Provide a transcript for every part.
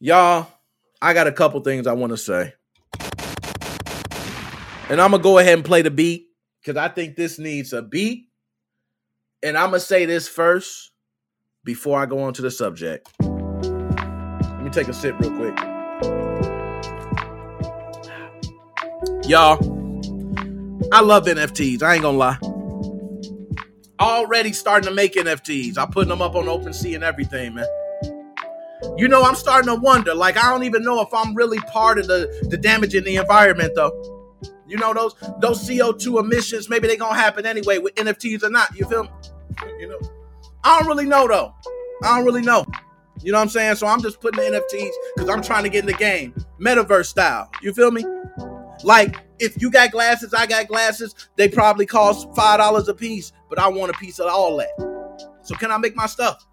Y'all, I got a couple things I want to say. And I'm going to go ahead and play the beat because I think this needs a beat. And I'm going to say this first before I go on to the subject. Let me take a sip real quick. Y'all, I love NFTs. I ain't gonna lie. Already starting to make NFTs. I'm putting them up on OpenSea and everything, man. You know, I'm starting to wonder. Like, I don't even know if I'm really part of the the damage in the environment, though. You know, those those CO2 emissions, maybe they gonna happen anyway with NFTs or not. You feel me? You know, I don't really know though. I don't really know. You know what I'm saying? So I'm just putting the NFTs because I'm trying to get in the game, metaverse style. You feel me? Like if you got glasses, I got glasses. They probably cost five dollars a piece, but I want a piece of all that. So can I make my stuff?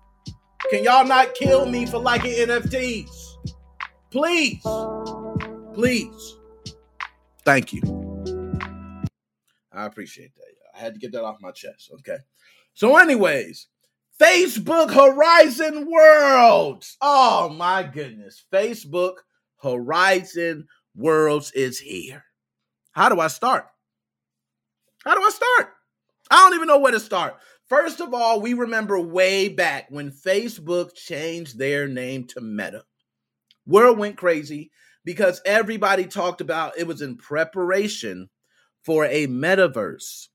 Can y'all not kill me for liking NFTs? Please, please. Thank you. I appreciate that. I had to get that off my chest. Okay. So, anyways, Facebook Horizon Worlds. Oh my goodness. Facebook Horizon Worlds is here. How do I start? How do I start? I don't even know where to start. First of all, we remember way back when Facebook changed their name to Meta. World went crazy because everybody talked about it was in preparation for a metaverse.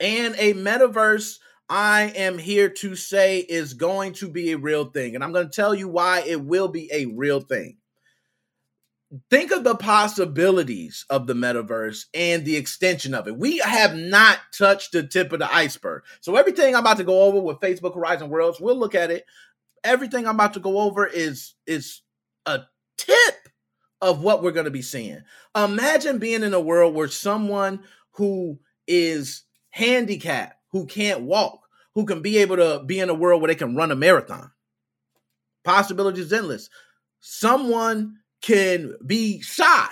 And a metaverse, I am here to say, is going to be a real thing. And I'm going to tell you why it will be a real thing think of the possibilities of the metaverse and the extension of it. We have not touched the tip of the iceberg. So everything I'm about to go over with Facebook Horizon Worlds, we'll look at it. Everything I'm about to go over is is a tip of what we're going to be seeing. Imagine being in a world where someone who is handicapped, who can't walk, who can be able to be in a world where they can run a marathon. Possibilities endless. Someone can be shy.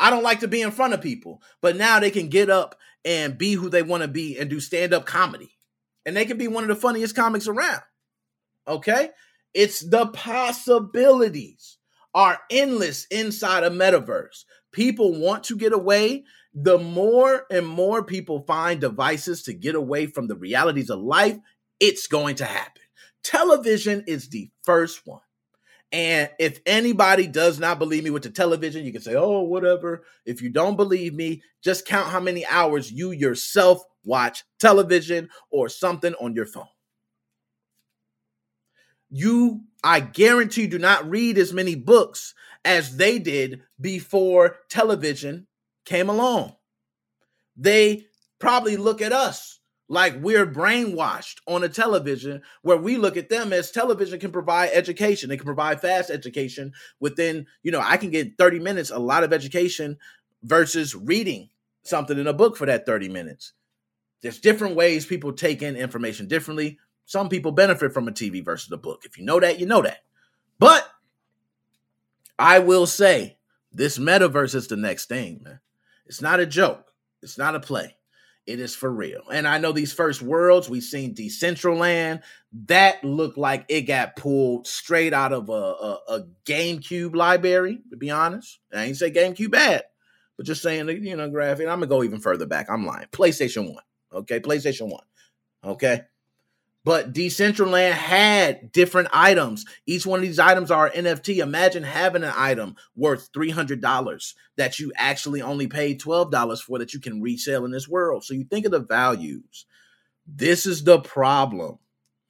I don't like to be in front of people, but now they can get up and be who they want to be and do stand up comedy. And they can be one of the funniest comics around. Okay? It's the possibilities are endless inside a metaverse. People want to get away. The more and more people find devices to get away from the realities of life, it's going to happen. Television is the first one. And if anybody does not believe me with the television, you can say, oh, whatever. If you don't believe me, just count how many hours you yourself watch television or something on your phone. You, I guarantee, do not read as many books as they did before television came along. They probably look at us like we're brainwashed on a television where we look at them as television can provide education. They can provide fast education within, you know, I can get 30 minutes, a lot of education versus reading something in a book for that 30 minutes. There's different ways people take in information differently. Some people benefit from a TV versus a book. If you know that, you know that. But I will say this metaverse is the next thing, man. It's not a joke. It's not a play. It is for real. And I know these first worlds, we've seen Decentraland. That looked like it got pulled straight out of a, a, a GameCube library, to be honest. I ain't say GameCube bad, but just saying, you know, graphic. I'm going to go even further back. I'm lying. PlayStation 1. Okay. PlayStation 1. Okay. But Decentraland had different items. Each one of these items are NFT. Imagine having an item worth $300 that you actually only paid $12 for that you can resell in this world. So you think of the values. This is the problem.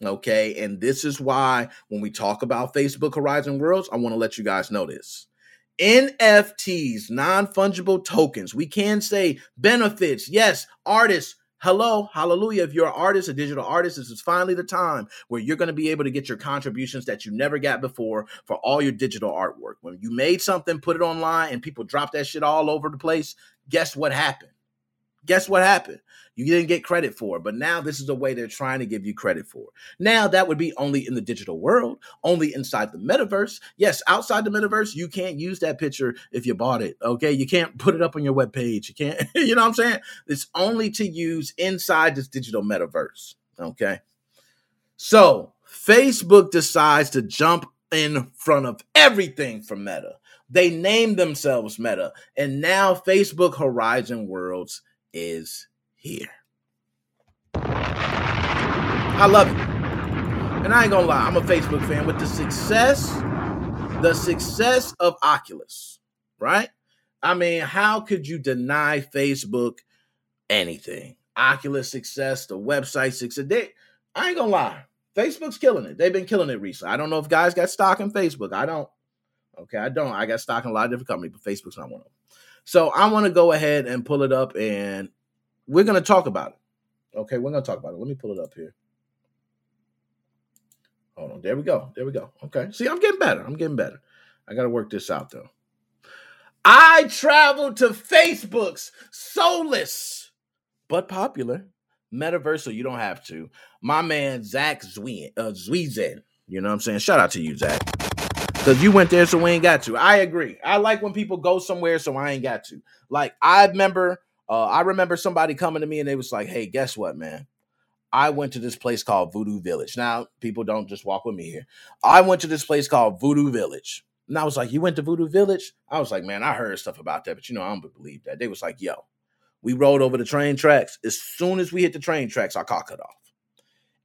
Okay. And this is why when we talk about Facebook Horizon Worlds, I want to let you guys know this. NFTs, non fungible tokens, we can say benefits. Yes, artists Hello, hallelujah. If you're an artist, a digital artist, this is finally the time where you're going to be able to get your contributions that you never got before for all your digital artwork. When you made something, put it online, and people drop that shit all over the place, guess what happened? Guess what happened? You didn't get credit for it, but now this is a way they're trying to give you credit for. Now that would be only in the digital world, only inside the metaverse. Yes, outside the metaverse, you can't use that picture if you bought it. Okay, you can't put it up on your web page. You can't, you know what I'm saying? It's only to use inside this digital metaverse. Okay, so Facebook decides to jump in front of everything from Meta. They named themselves Meta, and now Facebook Horizon Worlds is here. I love it. And I ain't gonna lie, I'm a Facebook fan with the success, the success of Oculus, right? I mean, how could you deny Facebook anything? Oculus success, the website success. They, I ain't gonna lie, Facebook's killing it. They've been killing it recently. I don't know if guys got stock in Facebook. I don't. Okay, I don't. I got stock in a lot of different companies, but Facebook's not one of them. So I want to go ahead and pull it up, and we're gonna talk about it. Okay, we're gonna talk about it. Let me pull it up here. Hold on. There we go. There we go. Okay. See, I'm getting better. I'm getting better. I got to work this out though. I traveled to Facebook's soulless but popular metaversal. You don't have to. My man Zach Zwien, uh. You know what I'm saying? Shout out to you, Zach. Because you went there, so we ain't got to. I agree. I like when people go somewhere, so I ain't got to. Like I remember, uh, I remember somebody coming to me and they was like, "Hey, guess what, man? I went to this place called Voodoo Village. Now, people don't just walk with me here. I went to this place called Voodoo Village. And I was like, You went to Voodoo Village? I was like, Man, I heard stuff about that, but you know, I don't believe that. They was like, Yo, we rolled over the train tracks. As soon as we hit the train tracks, our car cut off.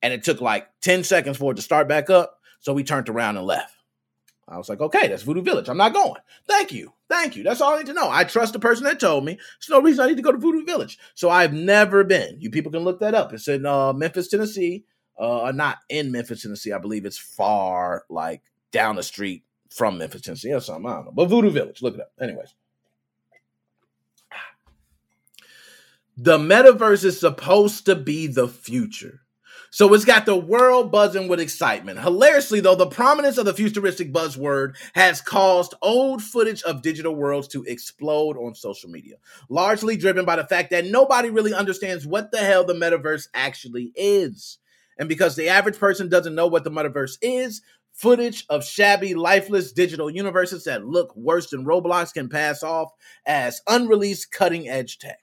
And it took like 10 seconds for it to start back up. So we turned around and left. I was like, okay, that's Voodoo Village. I'm not going. Thank you. Thank you. That's all I need to know. I trust the person that told me. There's no reason I need to go to Voodoo Village. So I've never been. You people can look that up. It's in uh, Memphis, Tennessee. Uh, not in Memphis, Tennessee. I believe it's far, like down the street from Memphis, Tennessee, or something. I don't know. But Voodoo Village. Look it up. Anyways. The metaverse is supposed to be the future. So it's got the world buzzing with excitement. Hilariously, though, the prominence of the futuristic buzzword has caused old footage of digital worlds to explode on social media, largely driven by the fact that nobody really understands what the hell the metaverse actually is. And because the average person doesn't know what the metaverse is, footage of shabby, lifeless digital universes that look worse than Roblox can pass off as unreleased cutting edge tech.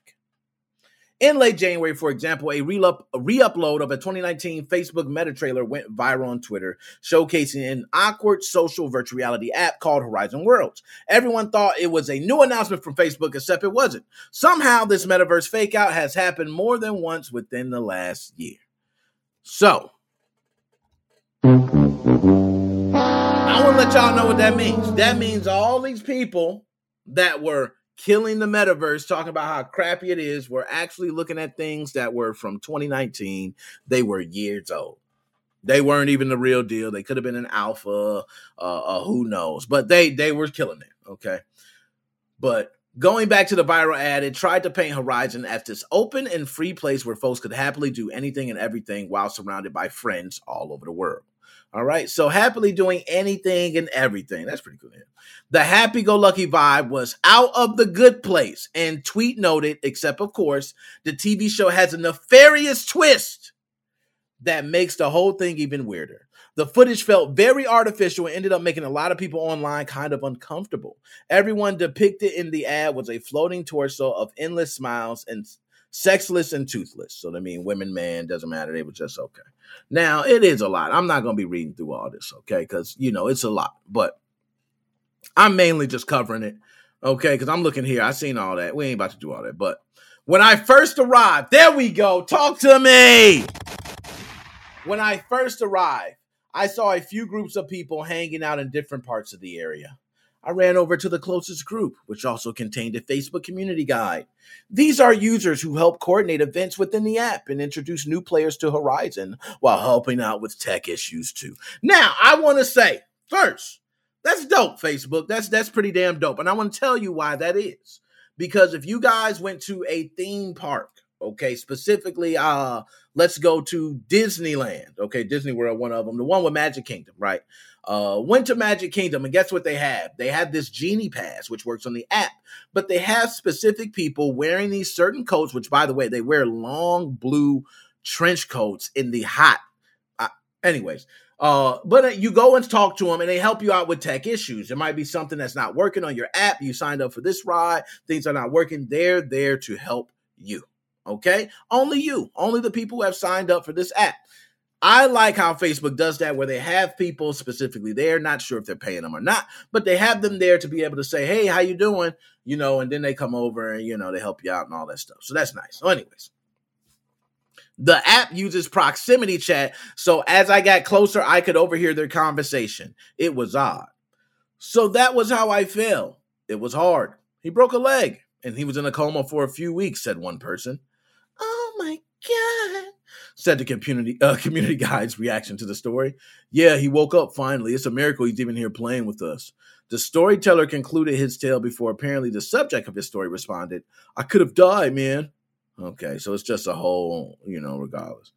In late January, for example, a re-upload of a 2019 Facebook meta trailer went viral on Twitter, showcasing an awkward social virtual reality app called Horizon Worlds. Everyone thought it was a new announcement from Facebook, except it wasn't. Somehow, this metaverse fakeout has happened more than once within the last year. So, I want to let y'all know what that means. That means all these people that were killing the metaverse, talking about how crappy it is. We're actually looking at things that were from 2019. They were years old. They weren't even the real deal. They could have been an alpha, uh, uh, who knows? But they they were killing it. Okay, but going back to the viral ad, it tried to paint Horizon as this open and free place where folks could happily do anything and everything while surrounded by friends all over the world. All right. So happily doing anything and everything. That's pretty cool. The happy go lucky vibe was out of the good place. And tweet noted, except of course, the TV show has a nefarious twist that makes the whole thing even weirder. The footage felt very artificial and ended up making a lot of people online kind of uncomfortable. Everyone depicted in the ad was a floating torso of endless smiles and sexless and toothless. So I mean, women, man, doesn't matter. They were just okay. Now it is a lot. I'm not going to be reading through all this, okay? Because you know it's a lot. But I'm mainly just covering it, okay? Because I'm looking here. I seen all that. We ain't about to do all that. But when I first arrived, there we go. Talk to me. When I first arrived, I saw a few groups of people hanging out in different parts of the area. I ran over to the closest group, which also contained a Facebook community guide. These are users who help coordinate events within the app and introduce new players to Horizon while helping out with tech issues too. Now, I want to say first, that's dope, Facebook. That's that's pretty damn dope. And I want to tell you why that is. Because if you guys went to a theme park, okay, specifically uh let's go to Disneyland, okay, Disney World, one of them, the one with Magic Kingdom, right? uh, went to Magic Kingdom, and guess what they have? They have this Genie Pass, which works on the app, but they have specific people wearing these certain coats, which, by the way, they wear long blue trench coats in the hot. Uh, anyways, uh, but uh, you go and talk to them, and they help you out with tech issues. It might be something that's not working on your app. You signed up for this ride, things are not working. They're there to help you. Okay, only you, only the people who have signed up for this app. I like how Facebook does that, where they have people specifically there. Not sure if they're paying them or not, but they have them there to be able to say, "Hey, how you doing?" You know, and then they come over and you know they help you out and all that stuff. So that's nice. So, anyways, the app uses proximity chat, so as I got closer, I could overhear their conversation. It was odd. So that was how I fell. It was hard. He broke a leg, and he was in a coma for a few weeks. Said one person. My god said the community uh, community guide's reaction to the story. Yeah, he woke up finally. It's a miracle he's even here playing with us. The storyteller concluded his tale before apparently the subject of his story responded, I could have died, man. Okay, so it's just a whole, you know, regardless.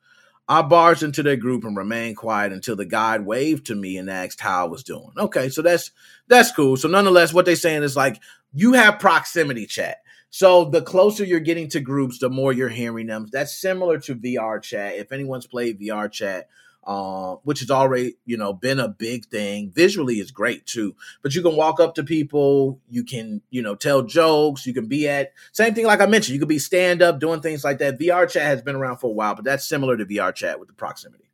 I barged into their group and remained quiet until the guide waved to me and asked how I was doing. Okay, so that's that's cool. So nonetheless, what they're saying is like you have proximity chat. So the closer you're getting to groups, the more you're hearing them. That's similar to VR chat. If anyone's played VR chat, uh, which has already you know been a big thing. Visually is great too, but you can walk up to people, you can you know tell jokes, you can be at same thing like I mentioned. You could be stand up doing things like that. VR chat has been around for a while, but that's similar to VR chat with the proximity.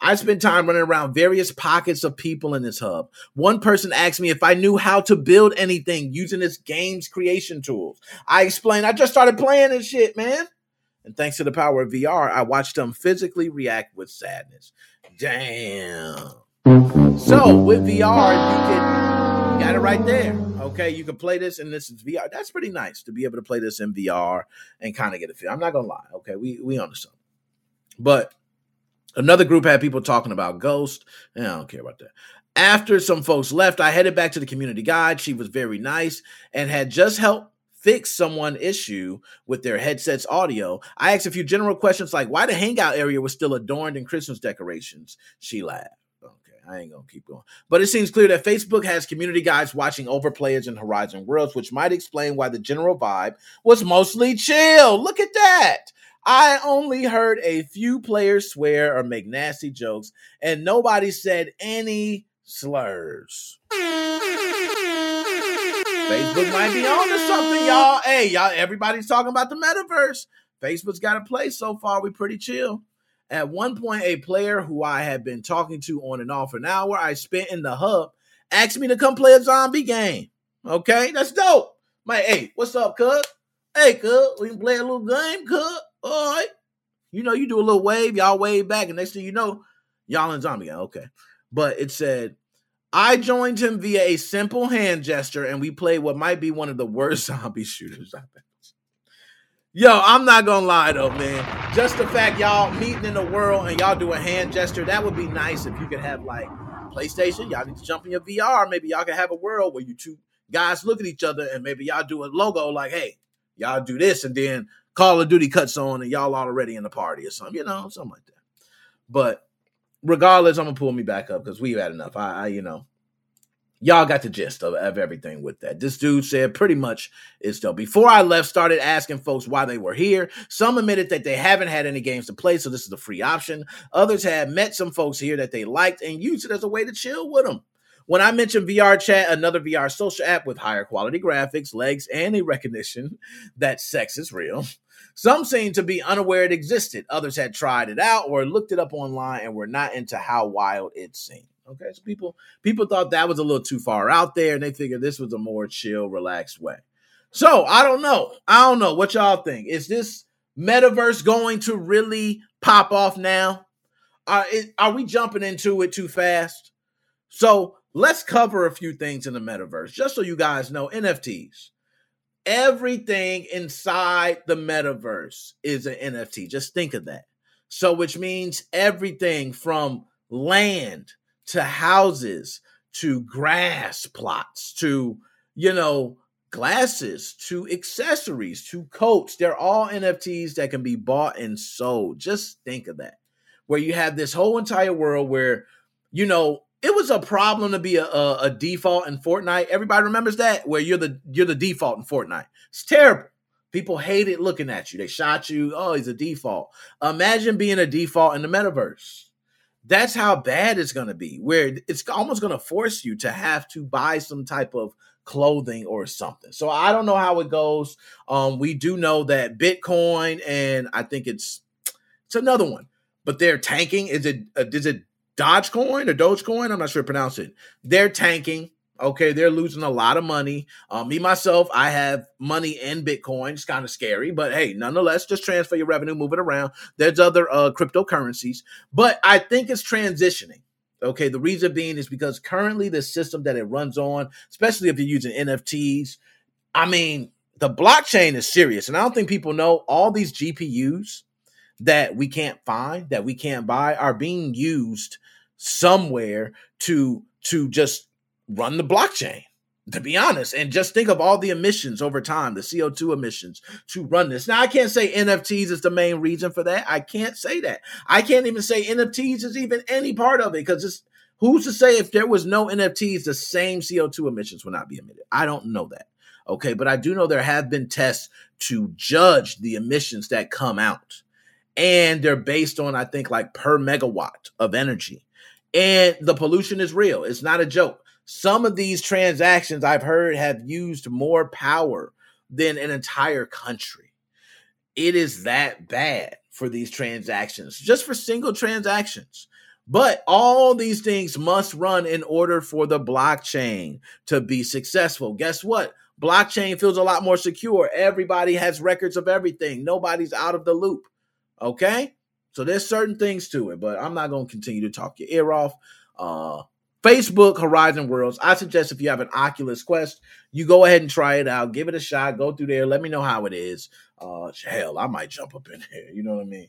I spent time running around various pockets of people in this hub. One person asked me if I knew how to build anything using this game's creation tools. I explained, I just started playing this shit, man. And thanks to the power of VR, I watched them physically react with sadness. Damn. So with VR, you can you got it right there. Okay, you can play this, and this is VR. That's pretty nice to be able to play this in VR and kind of get a feel. I'm not gonna lie. Okay, we we understand, but Another group had people talking about Ghost. Eh, I don't care about that. After some folks left, I headed back to the community guide. She was very nice and had just helped fix someone issue with their headset's audio. I asked a few general questions like why the hangout area was still adorned in Christmas decorations. She laughed. Okay, I ain't gonna keep going. But it seems clear that Facebook has community guides watching over players in Horizon Worlds, which might explain why the general vibe was mostly chill. Look at that. I only heard a few players swear or make nasty jokes, and nobody said any slurs. Facebook might be on to something, y'all. Hey, y'all, everybody's talking about the metaverse. Facebook's got a place so far. We pretty chill. At one point, a player who I had been talking to on and off an hour I spent in the hub asked me to come play a zombie game. Okay, that's dope. My hey, what's up, cuz? Hey, cuz, we can play a little game, cuz all right. You know, you do a little wave, y'all wave back, and next thing you know, y'all in zombie. Okay. But it said, I joined him via a simple hand gesture, and we played what might be one of the worst zombie shooters I've been. Yo, I'm not gonna lie though, man. Just the fact y'all meeting in the world and y'all do a hand gesture, that would be nice if you could have like PlayStation. Y'all need to jump in your VR. Maybe y'all can have a world where you two guys look at each other and maybe y'all do a logo like, hey, y'all do this, and then Call of Duty cuts on and y'all already in the party or something, you know, something like that. But regardless, I'm gonna pull me back up because we've had enough. I, I, you know, y'all got the gist of, of everything with that. This dude said pretty much is though. Before I left, started asking folks why they were here. Some admitted that they haven't had any games to play, so this is a free option. Others had met some folks here that they liked and used it as a way to chill with them. When I mentioned VR Chat, another VR social app with higher quality graphics, legs, and a recognition that sex is real, some seemed to be unaware it existed. Others had tried it out or looked it up online and were not into how wild it seemed. Okay, so people people thought that was a little too far out there, and they figured this was a more chill, relaxed way. So I don't know. I don't know what y'all think. Is this metaverse going to really pop off now? Is, are we jumping into it too fast? So let's cover a few things in the metaverse, just so you guys know. NFTs everything inside the metaverse is an NFT. Just think of that. So, which means everything from land to houses to grass plots to, you know, glasses to accessories to coats. They're all NFTs that can be bought and sold. Just think of that. Where you have this whole entire world where, you know, it was a problem to be a, a, a, default in Fortnite. Everybody remembers that where you're the you're the default in Fortnite. It's terrible. People hated looking at you. They shot you. Oh, he's a default. Imagine being a default in the metaverse. That's how bad it's going to be. Where it's almost going to force you to have to buy some type of clothing or something. So I don't know how it goes. Um, we do know that Bitcoin and I think it's it's another one but they're tanking. Is it uh, is it Dogecoin or Dogecoin? I'm not sure to pronounce it. They're tanking. Okay, they're losing a lot of money. Uh, me myself, I have money in Bitcoin. It's kind of scary, but hey, nonetheless, just transfer your revenue, move it around. There's other uh, cryptocurrencies, but I think it's transitioning. Okay, the reason being is because currently the system that it runs on, especially if you're using NFTs, I mean, the blockchain is serious, and I don't think people know all these GPUs that we can't find, that we can't buy, are being used somewhere to to just run the blockchain to be honest. And just think of all the emissions over time the co2 emissions to run this. Now i can't say nfts is the main reason for that. I can't say that. I can't even say nfts is even any part of it because it's who's to say if there was no nfts the same co2 emissions would not be emitted? I don't know that okay? But i do know there have been tests to judge the emissions that come out and they're based on i think like per megawatt of energy and the pollution is real it's not a joke some of these transactions I've heard have used more power than an entire country. It is that bad for these transactions, just for single transactions. But all these things must run in order for the blockchain to be successful. Guess what? Blockchain feels a lot more secure. Everybody has records of everything. Nobody's out of the loop. Okay? So there's certain things to it, but I'm not going to continue to talk your ear off. Uh, Facebook Horizon Worlds. I suggest if you have an Oculus Quest, you go ahead and try it out. Give it a shot. Go through there. Let me know how it is. Uh, hell, I might jump up in there. You know what I mean?